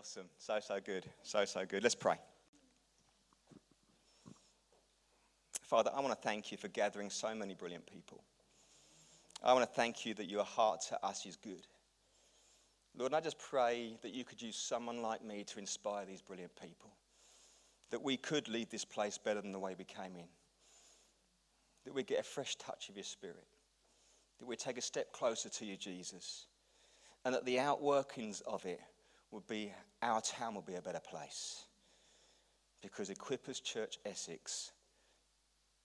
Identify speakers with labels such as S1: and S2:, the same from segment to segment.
S1: Awesome. So, so good. So, so good. Let's pray. Father, I want to thank you for gathering so many brilliant people. I want to thank you that your heart to us is good. Lord, I just pray that you could use someone like me to inspire these brilliant people. That we could leave this place better than the way we came in. That we get a fresh touch of your spirit. That we take a step closer to you, Jesus. And that the outworkings of it would be our town would be a better place. Because Equippers Church Essex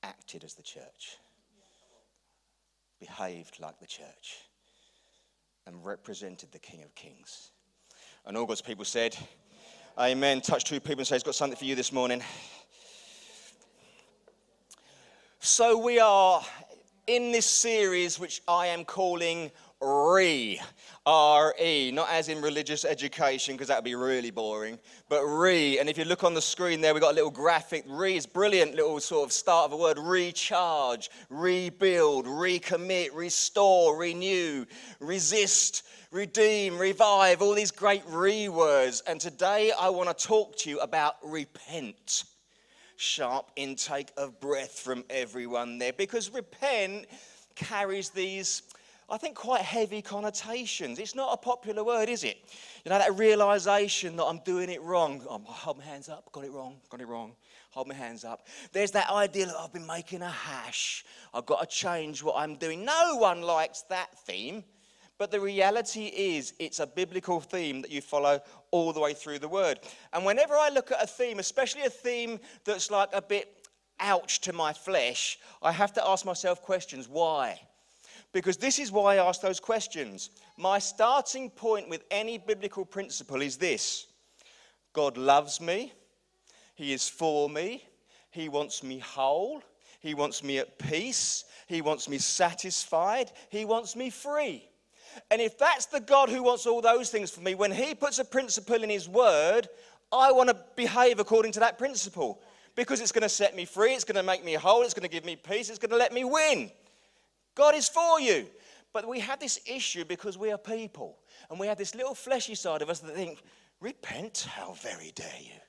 S1: acted as the church, behaved like the church, and represented the King of Kings. And all God's people said, Amen. Touch two people and say, He's got something for you this morning. So we are in this series, which I am calling re, R-E, not as in religious education, because that would be really boring, but re. And if you look on the screen there, we've got a little graphic. Re is brilliant little sort of start of a word. Recharge, rebuild, recommit, restore, renew, resist, redeem, revive, all these great re words. And today I want to talk to you about repent. Sharp intake of breath from everyone there, because repent carries these I think, quite heavy connotations. It's not a popular word, is it? You know, that realization that I'm doing it wrong. Oh, I hold my hands up, got it wrong, got it wrong. Hold my hands up. There's that idea that I've been making a hash. I've got to change what I'm doing. No one likes that theme. But the reality is, it's a biblical theme that you follow all the way through the word. And whenever I look at a theme, especially a theme that's like a bit ouch to my flesh, I have to ask myself questions. Why? Because this is why I ask those questions. My starting point with any biblical principle is this. God loves me, He is for me, He wants me whole, He wants me at peace, He wants me satisfied, He wants me free. And if that's the God who wants all those things for me, when He puts a principle in His Word, I want to behave according to that principle. Because it's going to set me free, it's going to make me whole, it's going to give me peace, it's going to let me win. God is for you. But we have this issue because we are people. And we have this little fleshy side of us that think, repent, how very dare you.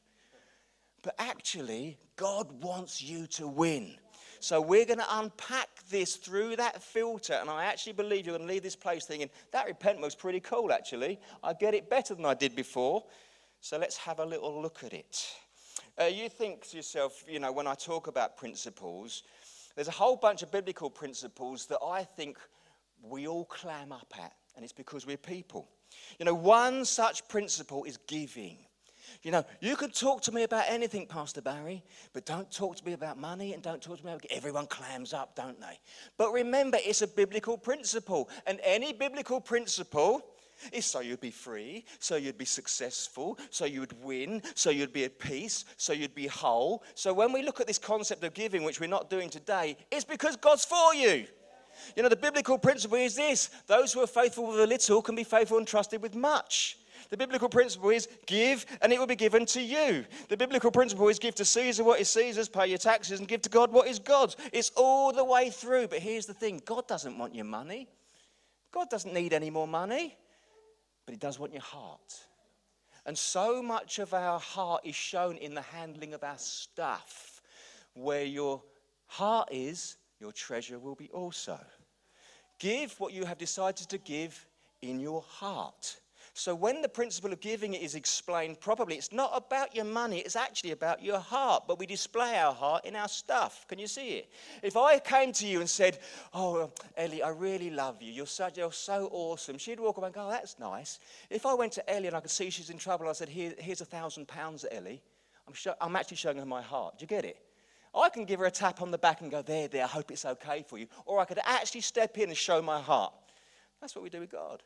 S1: But actually, God wants you to win. So we're going to unpack this through that filter. And I actually believe you're going to leave this place thinking, that repent was pretty cool, actually. I get it better than I did before. So let's have a little look at it. Uh, you think to yourself, you know, when I talk about principles, there's a whole bunch of biblical principles that I think we all clam up at, and it's because we're people. You know, one such principle is giving. You know, you could talk to me about anything, Pastor Barry, but don't talk to me about money and don't talk to me about everyone clams up, don't they? But remember, it's a biblical principle, and any biblical principle is so you'd be free, so you'd be successful, so you'd win, so you'd be at peace, so you'd be whole. So when we look at this concept of giving, which we're not doing today, it's because God's for you. You know, the biblical principle is this those who are faithful with a little can be faithful and trusted with much. The biblical principle is give and it will be given to you. The biblical principle is give to Caesar what is Caesar's, pay your taxes, and give to God what is God's. It's all the way through. But here's the thing God doesn't want your money, God doesn't need any more money but He does want your heart. And so much of our heart is shown in the handling of our stuff. Where your heart is, your treasure will be also. Give what you have decided to give in your heart. So when the principle of giving is explained properly, it's not about your money, it's actually about your heart. But we display our heart in our stuff. Can you see it? If I came to you and said, Oh, um, Ellie, I really love you. You're, such, you're so awesome. She'd walk away and go, oh, That's nice. If I went to Ellie and I could see she's in trouble, I said, Here, Here's a thousand pounds, Ellie. I'm, show, I'm actually showing her my heart. Do you get it? I can give her a tap on the back and go, There, there, I hope it's okay for you. Or I could actually step in and show my heart. That's what we do with God.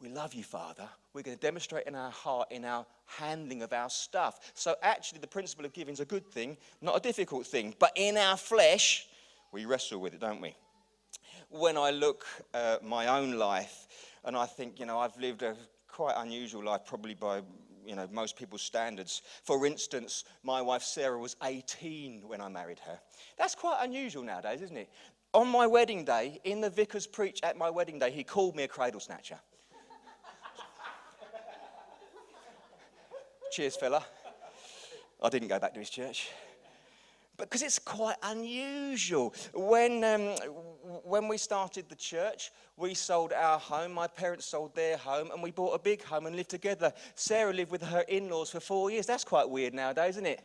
S1: We love you, Father. We're going to demonstrate in our heart, in our handling of our stuff. So, actually, the principle of giving is a good thing, not a difficult thing. But in our flesh, we wrestle with it, don't we? When I look at my own life, and I think, you know, I've lived a quite unusual life, probably by you know most people's standards. For instance, my wife Sarah was 18 when I married her. That's quite unusual nowadays, isn't it? On my wedding day, in the vicar's preach at my wedding day, he called me a cradle snatcher. Cheers, fella. I didn't go back to his church. But because it's quite unusual. When, um, when we started the church, we sold our home. My parents sold their home, and we bought a big home and lived together. Sarah lived with her in laws for four years. That's quite weird nowadays, isn't it?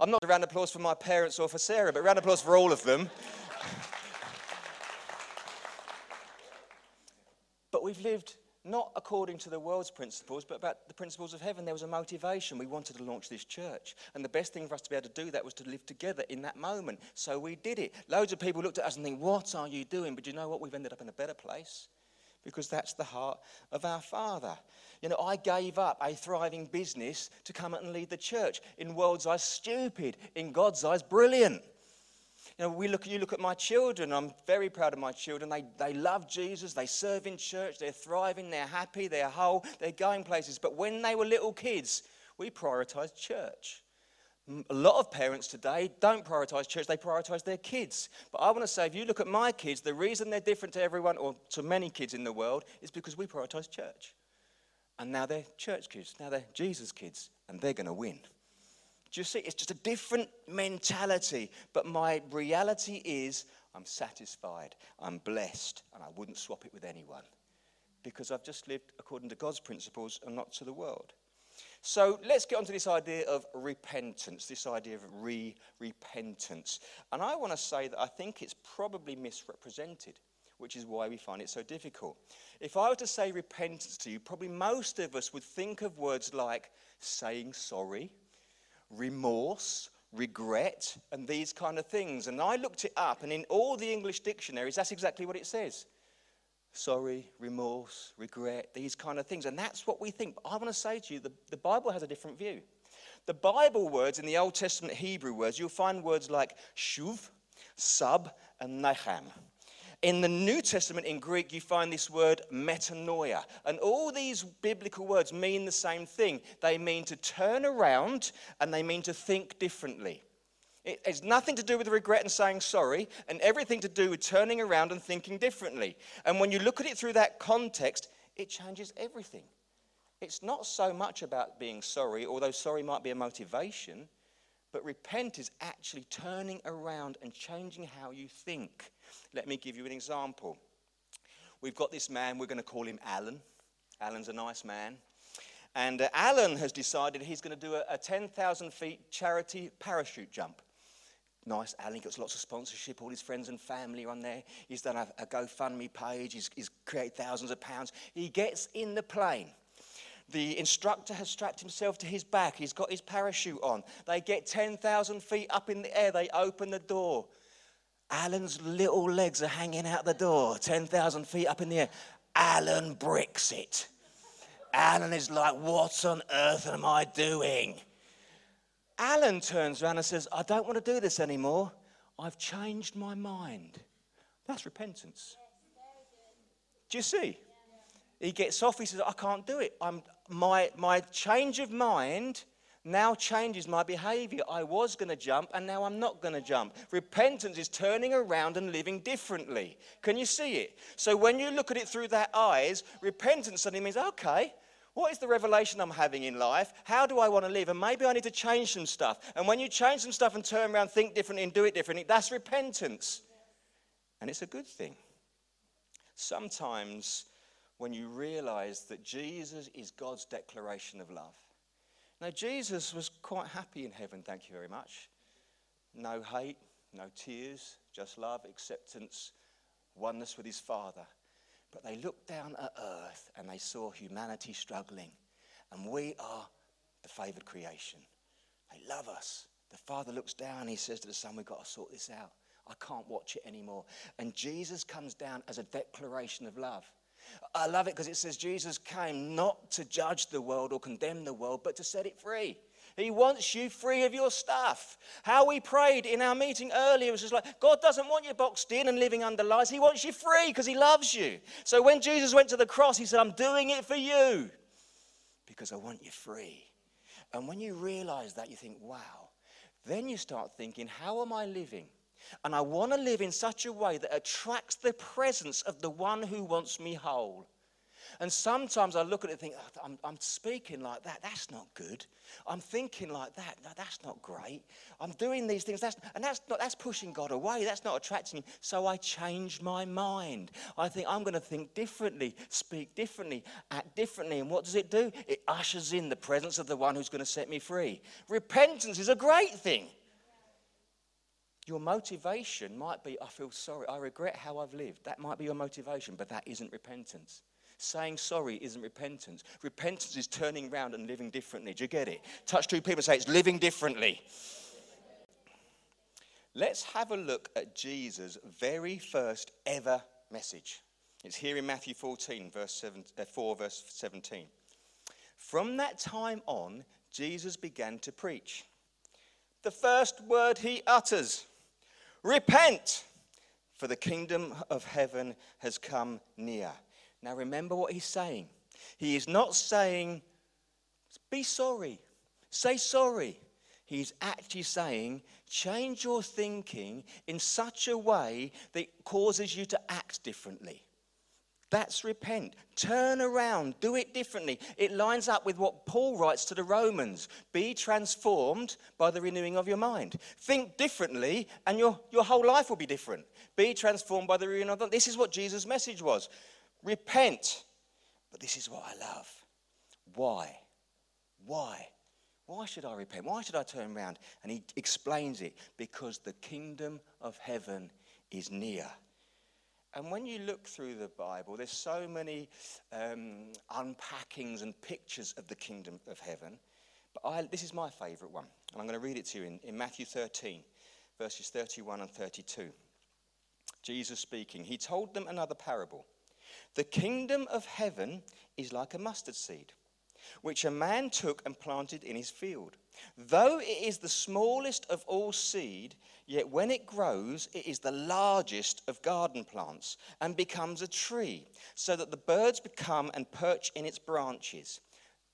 S1: I'm not a round of applause for my parents or for Sarah, but round of applause for all of them. but we've lived not according to the world's principles, but about the principles of heaven. There was a motivation. We wanted to launch this church. And the best thing for us to be able to do that was to live together in that moment. So we did it. Loads of people looked at us and think, What are you doing? But you know what? We've ended up in a better place because that's the heart of our Father. You know, I gave up a thriving business to come and lead the church. In world's eyes, stupid. In God's eyes, brilliant. You know, we look, you look at my children, I'm very proud of my children. They, they love Jesus, they serve in church, they're thriving, they're happy, they're whole, they're going places. But when they were little kids, we prioritized church. A lot of parents today don't prioritize church, they prioritize their kids. But I want to say, if you look at my kids, the reason they're different to everyone or to many kids in the world is because we prioritize church. And now they're church kids, now they're Jesus kids, and they're going to win. Do you see? It's just a different mentality. But my reality is I'm satisfied, I'm blessed, and I wouldn't swap it with anyone because I've just lived according to God's principles and not to the world. So let's get on to this idea of repentance, this idea of re repentance. And I want to say that I think it's probably misrepresented, which is why we find it so difficult. If I were to say repentance to you, probably most of us would think of words like saying sorry remorse, regret, and these kind of things. And I looked it up, and in all the English dictionaries, that's exactly what it says sorry, remorse, regret, these kind of things. And that's what we think. But I want to say to you, the, the Bible has a different view. The Bible words in the Old Testament Hebrew words, you'll find words like shuv, sub, and nacham. In the New Testament in Greek, you find this word metanoia. And all these biblical words mean the same thing. They mean to turn around and they mean to think differently. It has nothing to do with regret and saying sorry, and everything to do with turning around and thinking differently. And when you look at it through that context, it changes everything. It's not so much about being sorry, although sorry might be a motivation, but repent is actually turning around and changing how you think. Let me give you an example. We've got this man, we're going to call him Alan. Alan's a nice man. And uh, Alan has decided he's going to do a, a 10,000 feet charity parachute jump. Nice, Alan gets lots of sponsorship. All his friends and family are on there. He's done a, a GoFundMe page. He's, he's created thousands of pounds. He gets in the plane. The instructor has strapped himself to his back. He's got his parachute on. They get 10,000 feet up in the air. They open the door. Alan's little legs are hanging out the door, 10,000 feet up in the air. Alan bricks it. Alan is like, What on earth am I doing? Alan turns around and says, I don't want to do this anymore. I've changed my mind. That's repentance. Do you see? He gets off, he says, I can't do it. I'm, my, my change of mind now changes my behavior. I was going to jump and now I'm not going to jump. Repentance is turning around and living differently. Can you see it? So when you look at it through that eyes, repentance suddenly means, okay, what is the revelation I'm having in life? How do I want to live? And maybe I need to change some stuff. And when you change some stuff and turn around, think differently, and do it differently, that's repentance. And it's a good thing. Sometimes when you realize that Jesus is God's declaration of love, now, Jesus was quite happy in heaven, thank you very much. No hate, no tears, just love, acceptance, oneness with his Father. But they looked down at earth and they saw humanity struggling. And we are the favored creation. They love us. The Father looks down, and he says to the Son, We've got to sort this out. I can't watch it anymore. And Jesus comes down as a declaration of love. I love it because it says Jesus came not to judge the world or condemn the world, but to set it free. He wants you free of your stuff. How we prayed in our meeting earlier was just like, God doesn't want you boxed in and living under lies. He wants you free because He loves you. So when Jesus went to the cross, He said, I'm doing it for you because I want you free. And when you realize that, you think, wow. Then you start thinking, how am I living? And I want to live in such a way that attracts the presence of the one who wants me whole. And sometimes I look at it and think, oh, I'm, I'm speaking like that. That's not good. I'm thinking like that. No, that's not great. I'm doing these things. That's, and that's, not, that's pushing God away. That's not attracting Him. So I change my mind. I think I'm going to think differently, speak differently, act differently. And what does it do? It ushers in the presence of the one who's going to set me free. Repentance is a great thing. Your motivation might be, I feel sorry, I regret how I've lived. That might be your motivation, but that isn't repentance. Saying sorry isn't repentance. Repentance is turning around and living differently. Do you get it? Touch two people and say it's living differently. Let's have a look at Jesus' very first ever message. It's here in Matthew 14, verse 7, uh, 4, verse 17. From that time on, Jesus began to preach. The first word he utters Repent, for the kingdom of heaven has come near. Now remember what he's saying. He is not saying, be sorry, say sorry. He's actually saying, change your thinking in such a way that causes you to act differently. That's repent. Turn around. Do it differently. It lines up with what Paul writes to the Romans be transformed by the renewing of your mind. Think differently, and your, your whole life will be different. Be transformed by the renewing of the This is what Jesus' message was repent. But this is what I love. Why? Why? Why should I repent? Why should I turn around? And he explains it because the kingdom of heaven is near. And when you look through the Bible, there's so many um, unpackings and pictures of the kingdom of heaven. But I, this is my favourite one. And I'm going to read it to you in, in Matthew 13, verses 31 and 32. Jesus speaking, he told them another parable. The kingdom of heaven is like a mustard seed, which a man took and planted in his field. Though it is the smallest of all seed, Yet when it grows, it is the largest of garden plants and becomes a tree, so that the birds become and perch in its branches.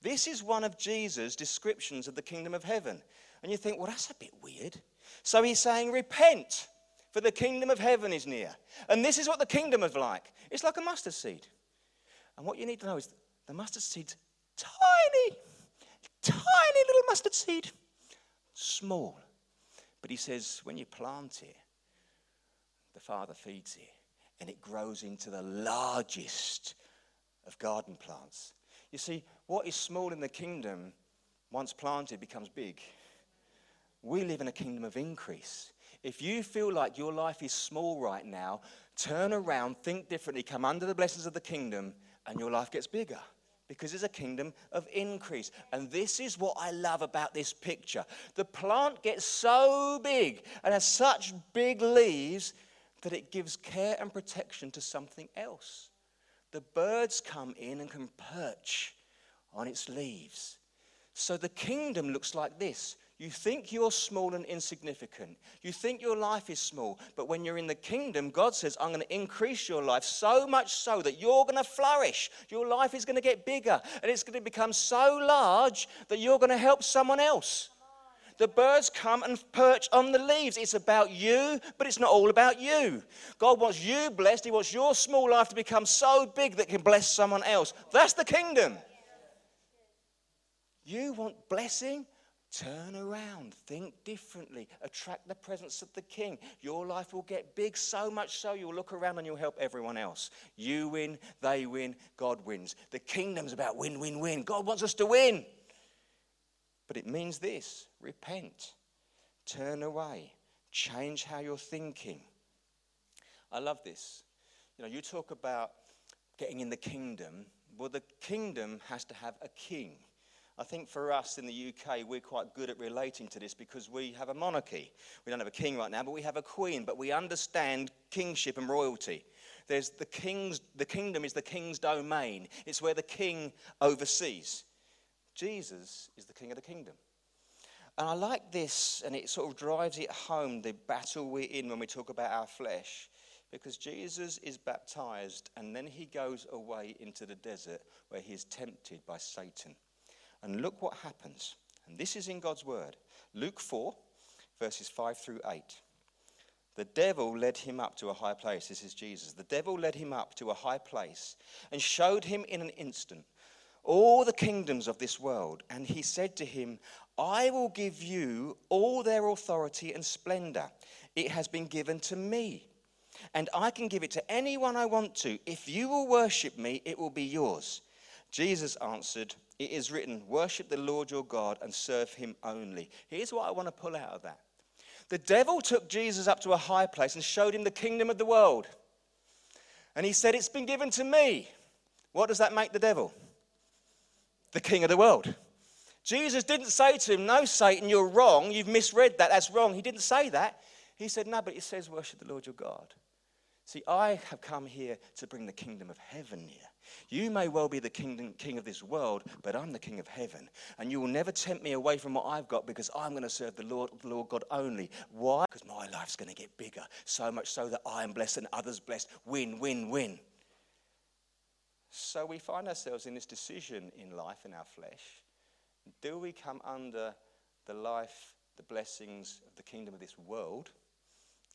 S1: This is one of Jesus' descriptions of the kingdom of heaven. And you think, well, that's a bit weird. So he's saying, repent, for the kingdom of heaven is near. And this is what the kingdom is like it's like a mustard seed. And what you need to know is the mustard seed's tiny, tiny little mustard seed, small. But he says, when you plant it, the Father feeds it, and it grows into the largest of garden plants. You see, what is small in the kingdom, once planted, becomes big. We live in a kingdom of increase. If you feel like your life is small right now, turn around, think differently, come under the blessings of the kingdom, and your life gets bigger because it's a kingdom of increase. And this is what I love about this picture. The plant gets so big and has such big leaves that it gives care and protection to something else. The birds come in and can perch on its leaves. So the kingdom looks like this you think you're small and insignificant. You think your life is small. But when you're in the kingdom, God says, I'm going to increase your life so much so that you're going to flourish. Your life is going to get bigger. And it's going to become so large that you're going to help someone else. The birds come and perch on the leaves. It's about you, but it's not all about you. God wants you blessed. He wants your small life to become so big that can bless someone else. That's the kingdom. You want blessing? Turn around, think differently, attract the presence of the king. Your life will get big so much so you'll look around and you'll help everyone else. You win, they win, God wins. The kingdom's about win, win, win. God wants us to win. But it means this repent, turn away, change how you're thinking. I love this. You know, you talk about getting in the kingdom. Well, the kingdom has to have a king. I think for us in the UK, we're quite good at relating to this because we have a monarchy. We don't have a king right now, but we have a queen, but we understand kingship and royalty. There's the king's, the kingdom is the king's domain. It's where the king oversees. Jesus is the king of the kingdom. And I like this, and it sort of drives it home the battle we're in when we talk about our flesh. Because Jesus is baptized, and then he goes away into the desert where he is tempted by Satan. And look what happens. And this is in God's word. Luke 4, verses 5 through 8. The devil led him up to a high place. This is Jesus. The devil led him up to a high place and showed him in an instant all the kingdoms of this world. And he said to him, I will give you all their authority and splendor. It has been given to me, and I can give it to anyone I want to. If you will worship me, it will be yours. Jesus answered, It is written, Worship the Lord your God and serve him only. Here's what I want to pull out of that. The devil took Jesus up to a high place and showed him the kingdom of the world. And he said, It's been given to me. What does that make the devil? The king of the world. Jesus didn't say to him, No, Satan, you're wrong. You've misread that. That's wrong. He didn't say that. He said, No, but it says, Worship the Lord your God. See, I have come here to bring the kingdom of heaven here. You may well be the kingdom, king of this world, but I'm the king of heaven. And you will never tempt me away from what I've got because I'm going to serve the Lord, the Lord God only. Why? Because my life's going to get bigger, so much so that I am blessed and others blessed. Win, win, win. So we find ourselves in this decision in life, in our flesh. Do we come under the life, the blessings of the kingdom of this world?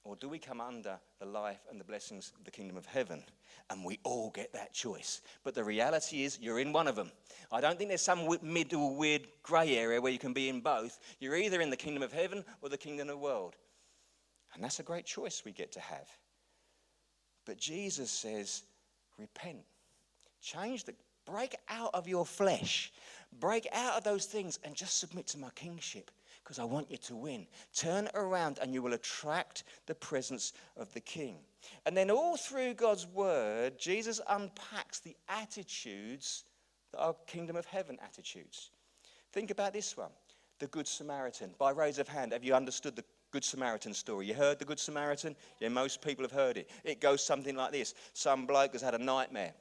S1: Or do we come under the life and the blessings of the kingdom of heaven? And we all get that choice. But the reality is, you're in one of them. I don't think there's some middle weird grey area where you can be in both. You're either in the kingdom of heaven or the kingdom of the world. And that's a great choice we get to have. But Jesus says, repent. Change the, break out of your flesh. Break out of those things and just submit to my kingship because I want you to win. Turn around and you will attract the presence of the king. And then, all through God's word, Jesus unpacks the attitudes that are kingdom of heaven attitudes. Think about this one the Good Samaritan. By raise of hand, have you understood the Good Samaritan story? You heard the Good Samaritan? Yeah, most people have heard it. It goes something like this Some bloke has had a nightmare.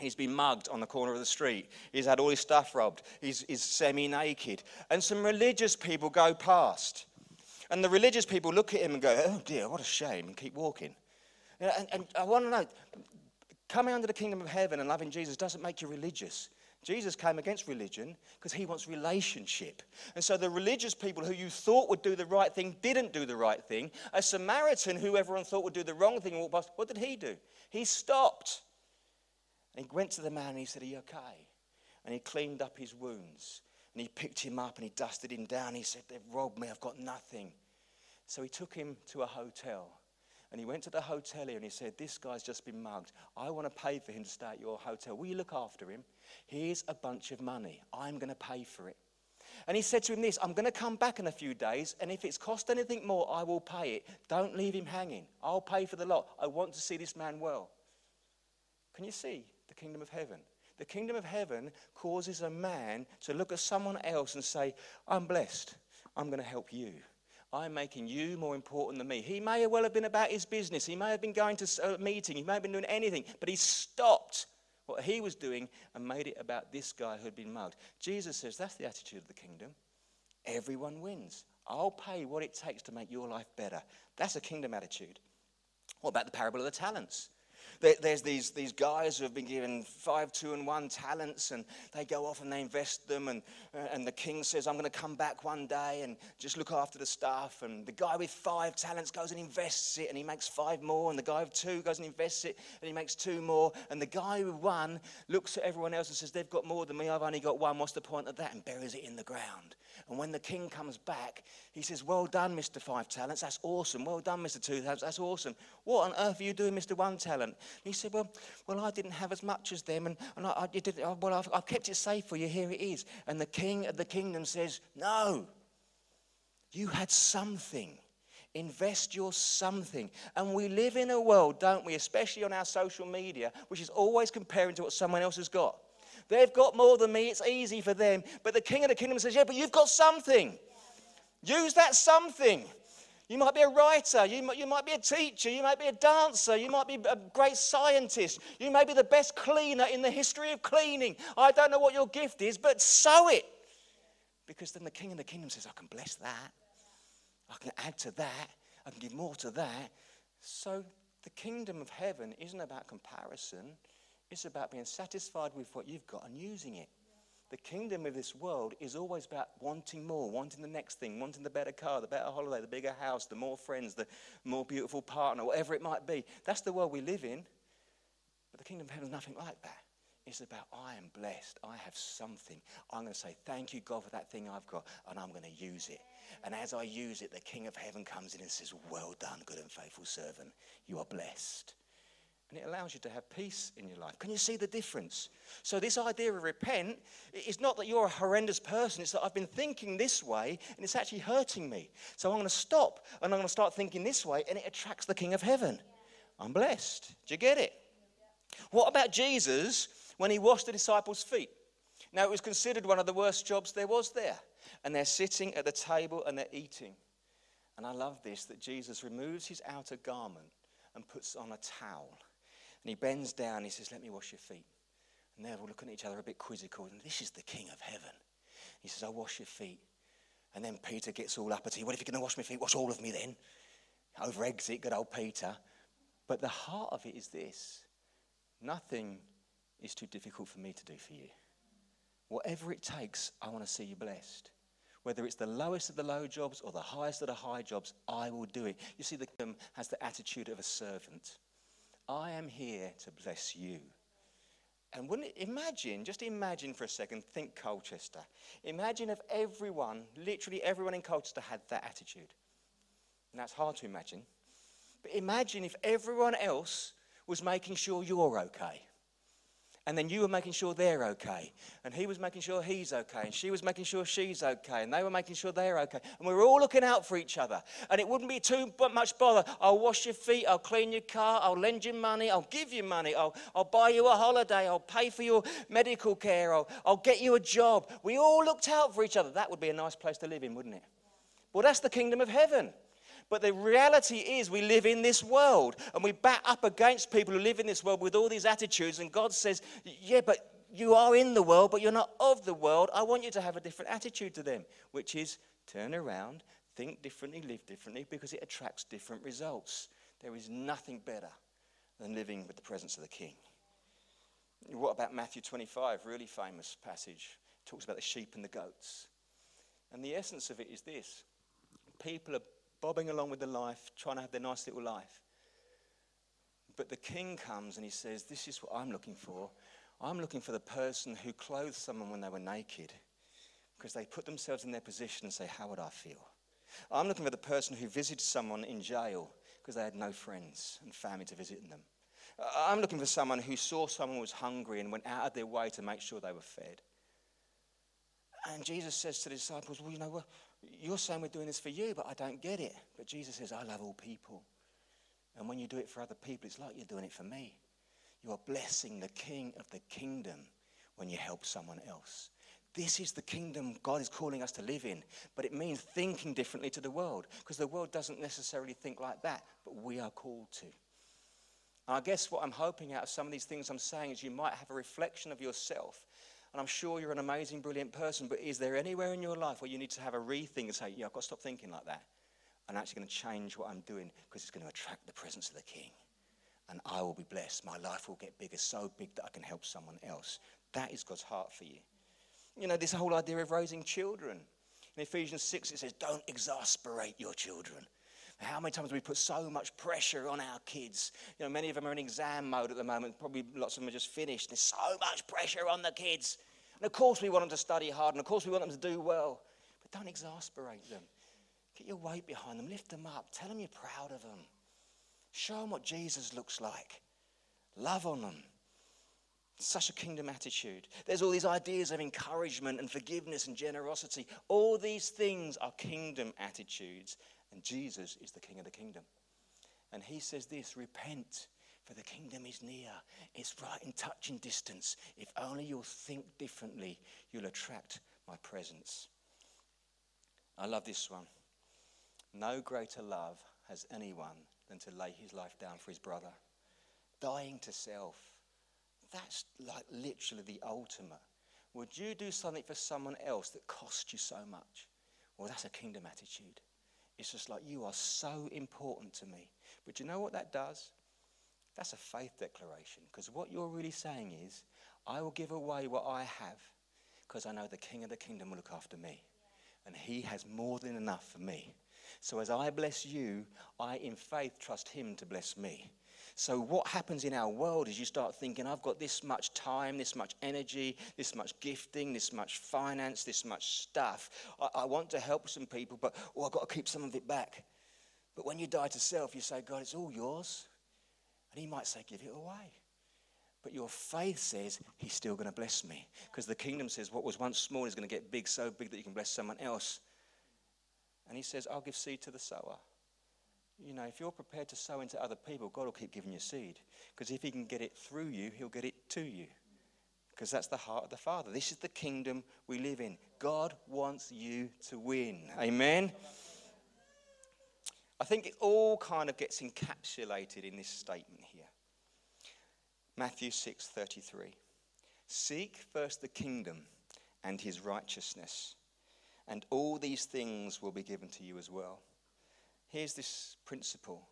S1: He's been mugged on the corner of the street. He's had all his stuff robbed. He's, he's semi naked. And some religious people go past. And the religious people look at him and go, oh dear, what a shame, and keep walking. And, and I want to know coming under the kingdom of heaven and loving Jesus doesn't make you religious. Jesus came against religion because he wants relationship. And so the religious people who you thought would do the right thing didn't do the right thing. A Samaritan who everyone thought would do the wrong thing, walked past, what did he do? He stopped. And he went to the man and he said, Are you okay? And he cleaned up his wounds. And he picked him up and he dusted him down. He said, They've robbed me, I've got nothing. So he took him to a hotel. And he went to the hotel here and he said, This guy's just been mugged. I want to pay for him to stay at your hotel. Will you look after him? Here's a bunch of money. I'm going to pay for it. And he said to him this I'm going to come back in a few days, and if it's cost anything more, I will pay it. Don't leave him hanging. I'll pay for the lot. I want to see this man well. Can you see? The kingdom of heaven. The kingdom of heaven causes a man to look at someone else and say, I'm blessed. I'm going to help you. I'm making you more important than me. He may well have been about his business. He may have been going to a uh, meeting. He may have been doing anything. But he stopped what he was doing and made it about this guy who had been mugged. Jesus says that's the attitude of the kingdom. Everyone wins. I'll pay what it takes to make your life better. That's a kingdom attitude. What about the parable of the talents? There's these, these guys who have been given five, two, and one talents, and they go off and they invest them. And, uh, and the king says, I'm going to come back one day and just look after the stuff. And the guy with five talents goes and invests it, and he makes five more. And the guy with two goes and invests it, and he makes two more. And the guy with one looks at everyone else and says, They've got more than me, I've only got one. What's the point of that? And buries it in the ground. And when the king comes back, he says, Well done, Mr. Five Talents. That's awesome. Well done, Mr. Two Talents. That's awesome. What on earth are you doing, Mr. One Talent? He said, Well, well I didn't have as much as them. And, and I, I did, uh, well, I've, I've kept it safe for you. Here it is. And the king of the kingdom says, No. You had something. Invest your something. And we live in a world, don't we, especially on our social media, which is always comparing to what someone else has got. They've got more than me. It's easy for them. But the king of the kingdom says, Yeah, but you've got something. Use that something. You might be a writer, you might, you might be a teacher, you might be a dancer, you might be a great scientist, you may be the best cleaner in the history of cleaning. I don't know what your gift is, but sow it. Because then the king of the kingdom says, I can bless that, I can add to that, I can give more to that. So the kingdom of heaven isn't about comparison, it's about being satisfied with what you've got and using it. The kingdom of this world is always about wanting more, wanting the next thing, wanting the better car, the better holiday, the bigger house, the more friends, the more beautiful partner, whatever it might be. That's the world we live in. But the kingdom of heaven is nothing like that. It's about, I am blessed. I have something. I'm going to say, Thank you, God, for that thing I've got, and I'm going to use it. And as I use it, the King of heaven comes in and says, Well done, good and faithful servant. You are blessed. And it allows you to have peace in your life. Can you see the difference? So, this idea of repent is not that you're a horrendous person, it's that I've been thinking this way and it's actually hurting me. So, I'm going to stop and I'm going to start thinking this way, and it attracts the King of Heaven. I'm blessed. Do you get it? What about Jesus when he washed the disciples' feet? Now, it was considered one of the worst jobs there was there. And they're sitting at the table and they're eating. And I love this that Jesus removes his outer garment and puts on a towel and he bends down, he says, Let me wash your feet. And they're all looking at each other a bit quizzical. And this is the King of heaven. He says, I'll wash your feet. And then Peter gets all uppity. Well, if you're going to wash my feet, wash all of me then. Over exit, good old Peter. But the heart of it is this nothing is too difficult for me to do for you. Whatever it takes, I want to see you blessed. Whether it's the lowest of the low jobs or the highest of the high jobs, I will do it. You see, the kingdom has the attitude of a servant. I am here to bless you. And wouldn't it, imagine, just imagine for a second, think Colchester. Imagine if everyone, literally everyone in Colchester had that attitude. And that's hard to imagine. But imagine if everyone else was making sure you're okay. And then you were making sure they're okay. And he was making sure he's okay. And she was making sure she's okay. And they were making sure they're okay. And we were all looking out for each other. And it wouldn't be too much bother. I'll wash your feet. I'll clean your car. I'll lend you money. I'll give you money. I'll, I'll buy you a holiday. I'll pay for your medical care. I'll, I'll get you a job. We all looked out for each other. That would be a nice place to live in, wouldn't it? Well, that's the kingdom of heaven. But the reality is, we live in this world and we bat up against people who live in this world with all these attitudes. And God says, Yeah, but you are in the world, but you're not of the world. I want you to have a different attitude to them, which is turn around, think differently, live differently, because it attracts different results. There is nothing better than living with the presence of the King. What about Matthew 25? Really famous passage. It talks about the sheep and the goats. And the essence of it is this people are bobbing along with the life, trying to have their nice little life. But the king comes and he says, This is what I'm looking for. I'm looking for the person who clothed someone when they were naked because they put themselves in their position and say, How would I feel? I'm looking for the person who visited someone in jail because they had no friends and family to visit them. I'm looking for someone who saw someone was hungry and went out of their way to make sure they were fed. And Jesus says to the disciples, Well, you know what? You're saying we're doing this for you, but I don't get it. But Jesus says, I love all people. And when you do it for other people, it's like you're doing it for me. You are blessing the king of the kingdom when you help someone else. This is the kingdom God is calling us to live in, but it means thinking differently to the world because the world doesn't necessarily think like that, but we are called to. And I guess what I'm hoping out of some of these things I'm saying is you might have a reflection of yourself and I'm sure you're an amazing, brilliant person, but is there anywhere in your life where you need to have a rethink and say, yeah, I've got to stop thinking like that? I'm actually going to change what I'm doing because it's going to attract the presence of the King. And I will be blessed. My life will get bigger, so big that I can help someone else. That is God's heart for you. You know, this whole idea of raising children. In Ephesians 6, it says, don't exasperate your children. How many times we put so much pressure on our kids? You know, many of them are in exam mode at the moment. Probably lots of them are just finished. There's so much pressure on the kids. And of course, we want them to study hard, and of course, we want them to do well. But don't exasperate them. Get your weight behind them. Lift them up. Tell them you're proud of them. Show them what Jesus looks like. Love on them. Such a kingdom attitude. There's all these ideas of encouragement and forgiveness and generosity. All these things are kingdom attitudes and Jesus is the King of the kingdom. And he says this repent, for the kingdom is near. It's right in touching distance. If only you'll think differently, you'll attract my presence. I love this one. No greater love has anyone than to lay his life down for his brother. Dying to self. That's like literally the ultimate. Would you do something for someone else that costs you so much? Well, that's a kingdom attitude. It's just like, you are so important to me. But you know what that does? That's a faith declaration. Because what you're really saying is, I will give away what I have Because I know the King of the kingdom will look after me. And he has more than enough for me. So as I bless you, I in faith trust him to bless me. So, what happens in our world is you start thinking, I've got this much time, this much energy, this much gifting, this much finance, this much stuff. I, I want to help some people, but oh, I've got to keep some of it back. But when you die to self, you say, God, it's all yours. And He might say, give it away. But your faith says, He's still going to bless me. Because the kingdom says, what was once small is going to get big, so big that you can bless someone else. And He says, I'll give seed to the sower you know, if you're prepared to sow into other people, God will keep giving you seed. Because if He can get it through you, He'll get it to you. Because that's the heart of the Father. This is the kingdom we live in. God wants you to win. Amen? I think it all kind of gets encapsulated in this statement here. Matthew 6:33. Seek first the kingdom and his righteousness, and all these things will be given to you as well here's this principle.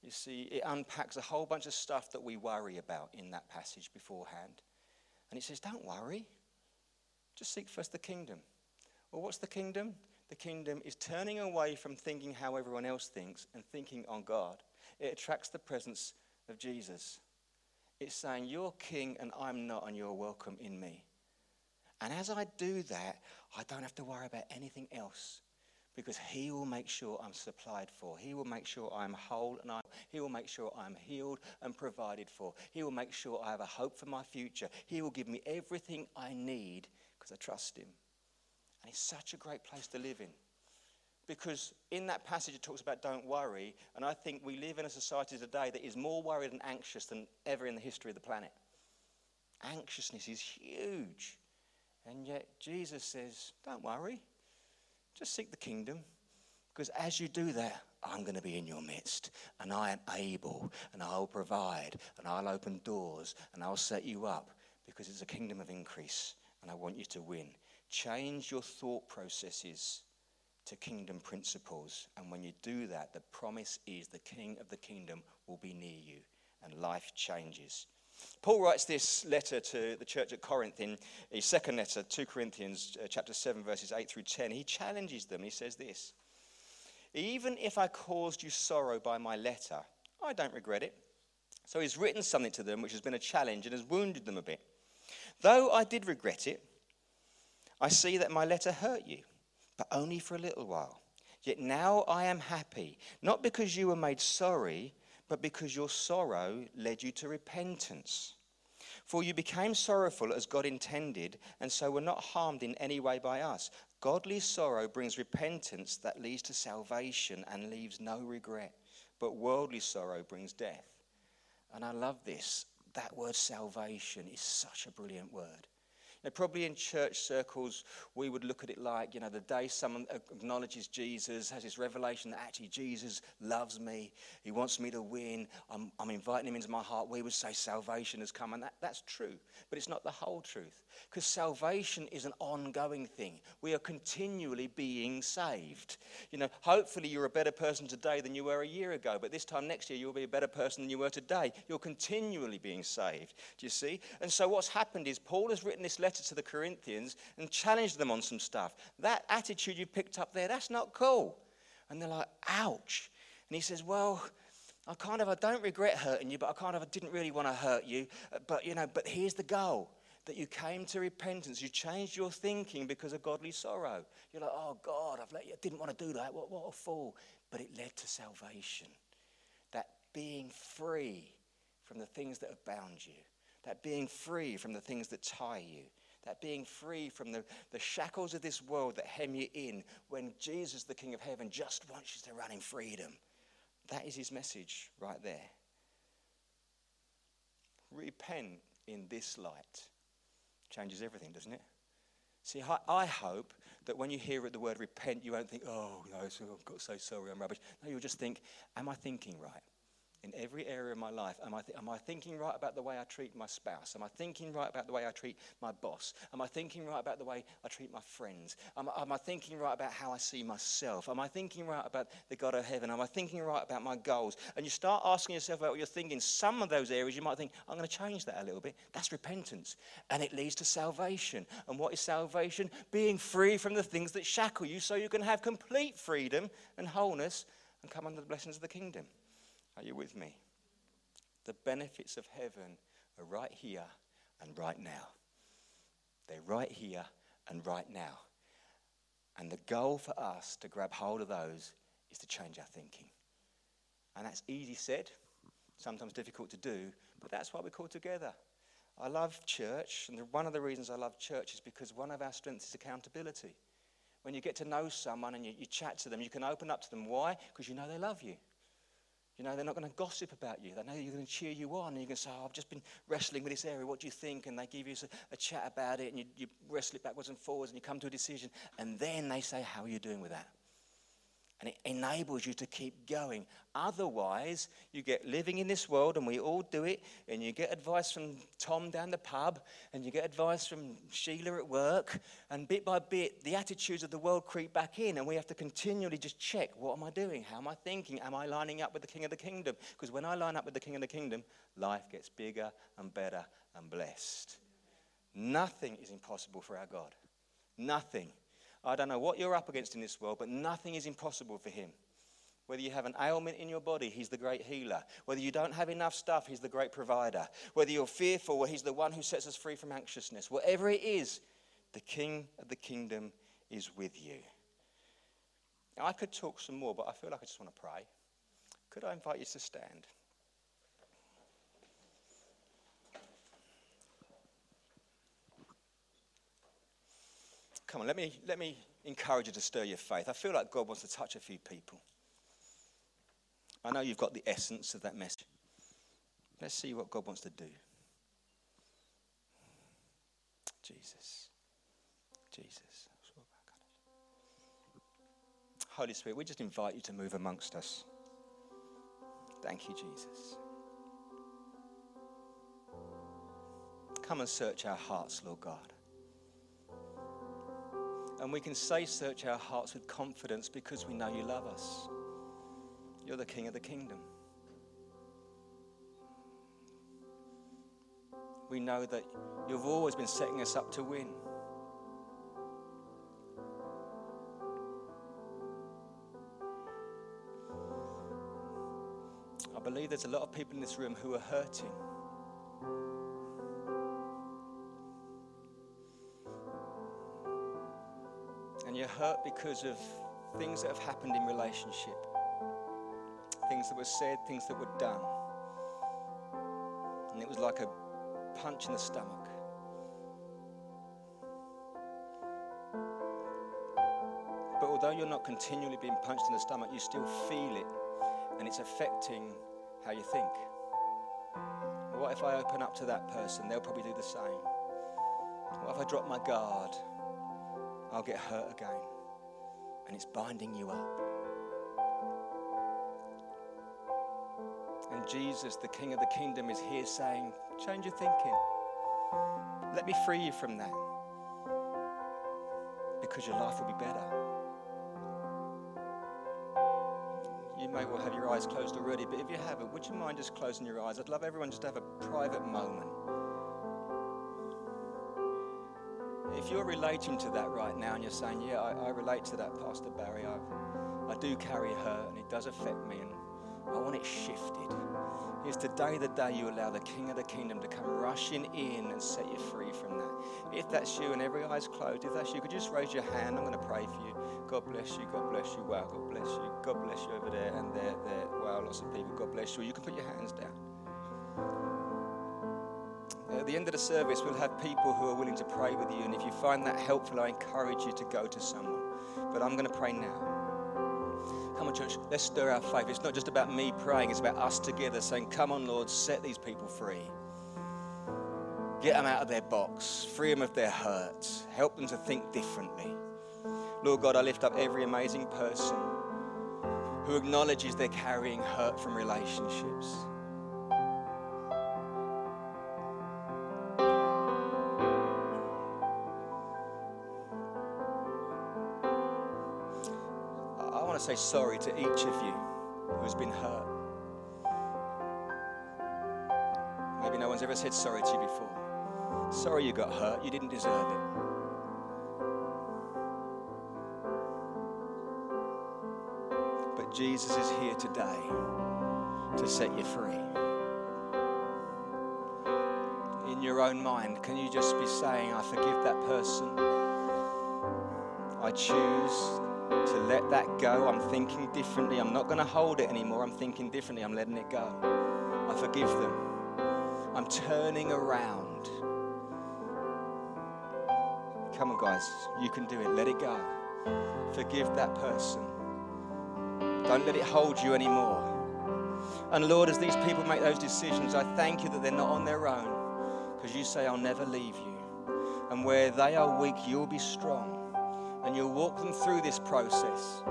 S1: You see, it unpacks a whole bunch of stuff that we worry about in that passage beforehand. And it says, don't worry, just seek first the kingdom. Well, what's the kingdom? The kingdom is turning away from thinking how everyone else thinks and thinking on God. It attracts the presence of Jesus. It's saying, You're king and I'm not, and you're welcome in me. And as I do that, I don't have to worry about anything else because he will make sure I'm supplied for. He will make sure I'm whole and I, he will make sure I'm healed and provided for. He will make sure I have a hope for my future. He will give me everything I need because I trust him. And it's such a great place to live in. Because in that passage it talks about don't worry, and I think we live in a society today that is more worried and anxious than ever in the history of the planet. Anxiousness is huge. And yet Jesus says, don't worry. Just seek the kingdom. Because as you do that, I'm going to be in your midst. And I am able, and I'll provide, and I'll open doors, and I'll set you up. Because it's a kingdom of increase, and I want you to win. Change your thought processes to kingdom principles. And when you do that, the promise is the king of the kingdom will be near you, and life changes. Paul writes this letter to the church at Corinth in his second letter, 2 Corinthians uh, chapter 7 verses 8 through 10. He challenges them. He says this: Even if I caused you sorrow by my letter, I don't regret it. So he's written something to them which has been a challenge and has wounded them a bit. Though I did regret it, I see that my letter hurt you, but only for a little while. Yet now I am happy, not because you were made sorry, but because your sorrow led you to repentance. For you became sorrowful as God intended, and so were not harmed in any way by us. Godly sorrow brings repentance that leads to salvation and leaves no regret, but worldly sorrow brings death. And I love this. That word salvation is such a brilliant word. Now, probably in church circles, we would look at it like, you know, the day someone acknowledges Jesus, has this revelation that actually Jesus loves me, he wants me to win, I'm, I'm inviting him into my heart, we would say salvation has come. And that, that's true, but it's not the whole truth. Because salvation is an ongoing thing. We are continually being saved. You know, hopefully you're a better person today than you were a year ago, but this time next year you'll be a better person than you were today. You're continually being saved. Do you see? And so what's happened is Paul has written this letter letter to the Corinthians and challenged them on some stuff. That attitude you picked up there, that's not cool. And they're like, ouch. And he says, well, I kind of, I don't regret hurting you, but I kind of I didn't really want to hurt you. But, you know, but here's the goal that you came to repentance. You changed your thinking because of godly sorrow. You're like, oh, God, I've let you, I didn't want to do that. What, what a fool. But it led to salvation. That being free from the things that have bound you, that being free from the things that tie you, that being free from the, the shackles of this world that hem you in when Jesus, the King of Heaven, just wants you to run in freedom. That is his message right there. Repent in this light. Changes everything, doesn't it? See, I, hope that when you hear the word repent, you won't think, oh, no, I've got so sorry, I'm rubbish. No, you'll just think, am I thinking right? In every area of my life. Am I, th- am I thinking right about the way I treat my spouse? Am I thinking right about the way I treat my boss? Am I thinking right about the way I treat my friends? Am, am I thinking right about how I see myself? Am I thinking right about the God of heaven? Am I thinking right about my goals? And you start asking yourself about what you're thinking. Some of those areas you might think, I'm going to change that a little bit. That's repentance. And it leads to salvation. And what is salvation? Being free from the things that shackle you so you can have complete freedom and wholeness and come under the blessings of the kingdom. Are you with me? The benefits of heaven are right here and right now. They're right here and right now. And the goal for us to grab hold of those is to change our thinking. And that's easy said, sometimes difficult to do, but that's why we're called together. I love church, and one of the reasons I love church is because one of our strengths is accountability. When you get to know someone and you, you chat to them, you can open up to them. Why? Because you know they love you. You know, they're not going to gossip about you. They know you're going to cheer you on. And you can say, oh, I've just been wrestling with this area. What do you think? And they give you a, a chat about it. And you, you wrestle it backwards and forwards. And you come to a decision. And then they say, How are you doing with that? And it enables you to keep going. Otherwise, you get living in this world, and we all do it, and you get advice from Tom down the pub, and you get advice from Sheila at work, and bit by bit, the attitudes of the world creep back in, and we have to continually just check what am I doing? How am I thinking? Am I lining up with the King of the Kingdom? Because when I line up with the King of the Kingdom, life gets bigger and better and blessed. Nothing is impossible for our God. Nothing. I don't know what you're up against in this world, but nothing is impossible for him. Whether you have an ailment in your body, he's the great healer. Whether you don't have enough stuff, he's the great provider. Whether you're fearful, well, he's the one who sets us free from anxiousness. Whatever it is, the king of the kingdom is with you. Now, I could talk some more, but I feel like I just want to pray. Could I invite you to stand? Come on, let me, let me encourage you to stir your faith. I feel like God wants to touch a few people. I know you've got the essence of that message. Let's see what God wants to do. Jesus. Jesus. Holy Spirit, we just invite you to move amongst us. Thank you, Jesus. Come and search our hearts, Lord God. And we can say, Search our hearts with confidence because we know you love us. You're the King of the kingdom. We know that you've always been setting us up to win. I believe there's a lot of people in this room who are hurting. Hurt because of things that have happened in relationship, things that were said, things that were done. And it was like a punch in the stomach. But although you're not continually being punched in the stomach, you still feel it, and it's affecting how you think. What if I open up to that person? They'll probably do the same. What if I drop my guard? I'll get hurt again. And it's binding you up. And Jesus, the King of the kingdom, is here saying, Change your thinking. Let me free you from that. Because your life will be better. You may well have your eyes closed already, but if you haven't, would you mind just closing your eyes? I'd love everyone just to have a private moment. If you're relating to that right now and you're saying, Yeah, I, I relate to that, Pastor Barry, I, I do carry hurt and it does affect me and I want it shifted. Is today the day you allow the King of the Kingdom to come rushing in and set you free from that? If that's you and every eye's closed, if that's you, could you just raise your hand? I'm going to pray for you. God bless you. God bless you. Wow. God bless you. God bless you over there and there. There. Wow. Lots of people. God bless you. You can put your hands down. At the end of the service, we'll have people who are willing to pray with you. And if you find that helpful, I encourage you to go to someone. But I'm going to pray now. Come on, church, let's stir our faith. It's not just about me praying, it's about us together saying, Come on, Lord, set these people free. Get them out of their box, free them of their hurts, help them to think differently. Lord God, I lift up every amazing person who acknowledges they're carrying hurt from relationships. Say sorry to each of you who's been hurt. Maybe no one's ever said sorry to you before. Sorry you got hurt, you didn't deserve it. But Jesus is here today to set you free. In your own mind, can you just be saying, I forgive that person? I choose to let that go. I'm thinking differently. I'm not going to hold it anymore. I'm thinking differently. I'm letting it go. I forgive them. I'm turning around. Come on, guys. You can do it. Let it go. Forgive that person. Don't let it hold you anymore. And Lord, as these people make those decisions, I thank you that they're not on their own because you say, I'll never leave you. And where they are weak, you'll be strong and you'll walk them through this process.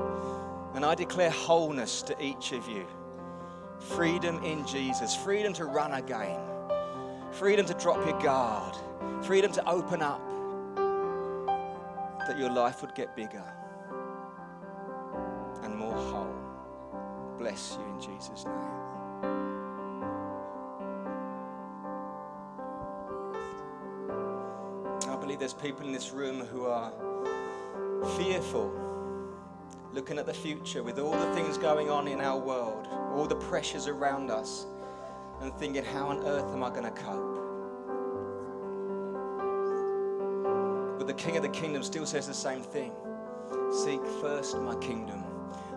S1: And I declare wholeness to each of you freedom in Jesus, freedom to run again, freedom to drop your guard, freedom to open up, that your life would get bigger and more whole. Bless you in Jesus' name. I believe there's people in this room who are fearful, looking at the future with all the things going on in our world, all the pressures around us, and thinking, how on earth am I going to cope? But the King of the Kingdom still says the same thing Seek first my kingdom,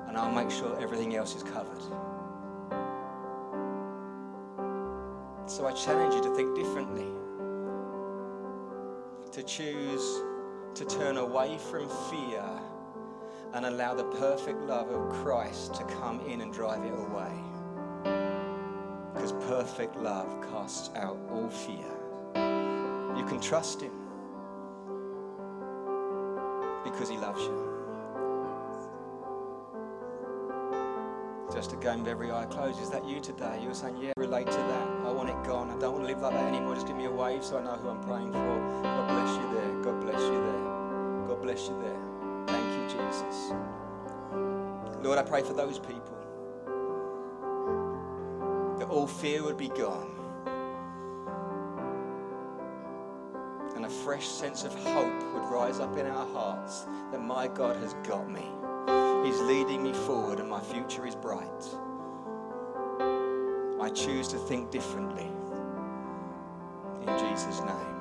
S1: and I'll make sure everything else is covered. So I challenge you to think differently, to choose to turn away from fear and allow the perfect love of Christ to come in and drive it away. Because perfect love casts out all fear. You can trust Him because He loves you. Just again, with every eye closed, is that you today? You're saying, Yeah, relate to that. I want it gone. I don't want to live like that anymore. Just give me a wave so I know who I'm praying for. God bless you there. God bless you there. God bless you there. Thank you, Jesus. Lord, I pray for those people that all fear would be gone and a fresh sense of hope would rise up in our hearts that my God has got me. He's leading me forward and my future is bright. I choose to think differently. In Jesus' name.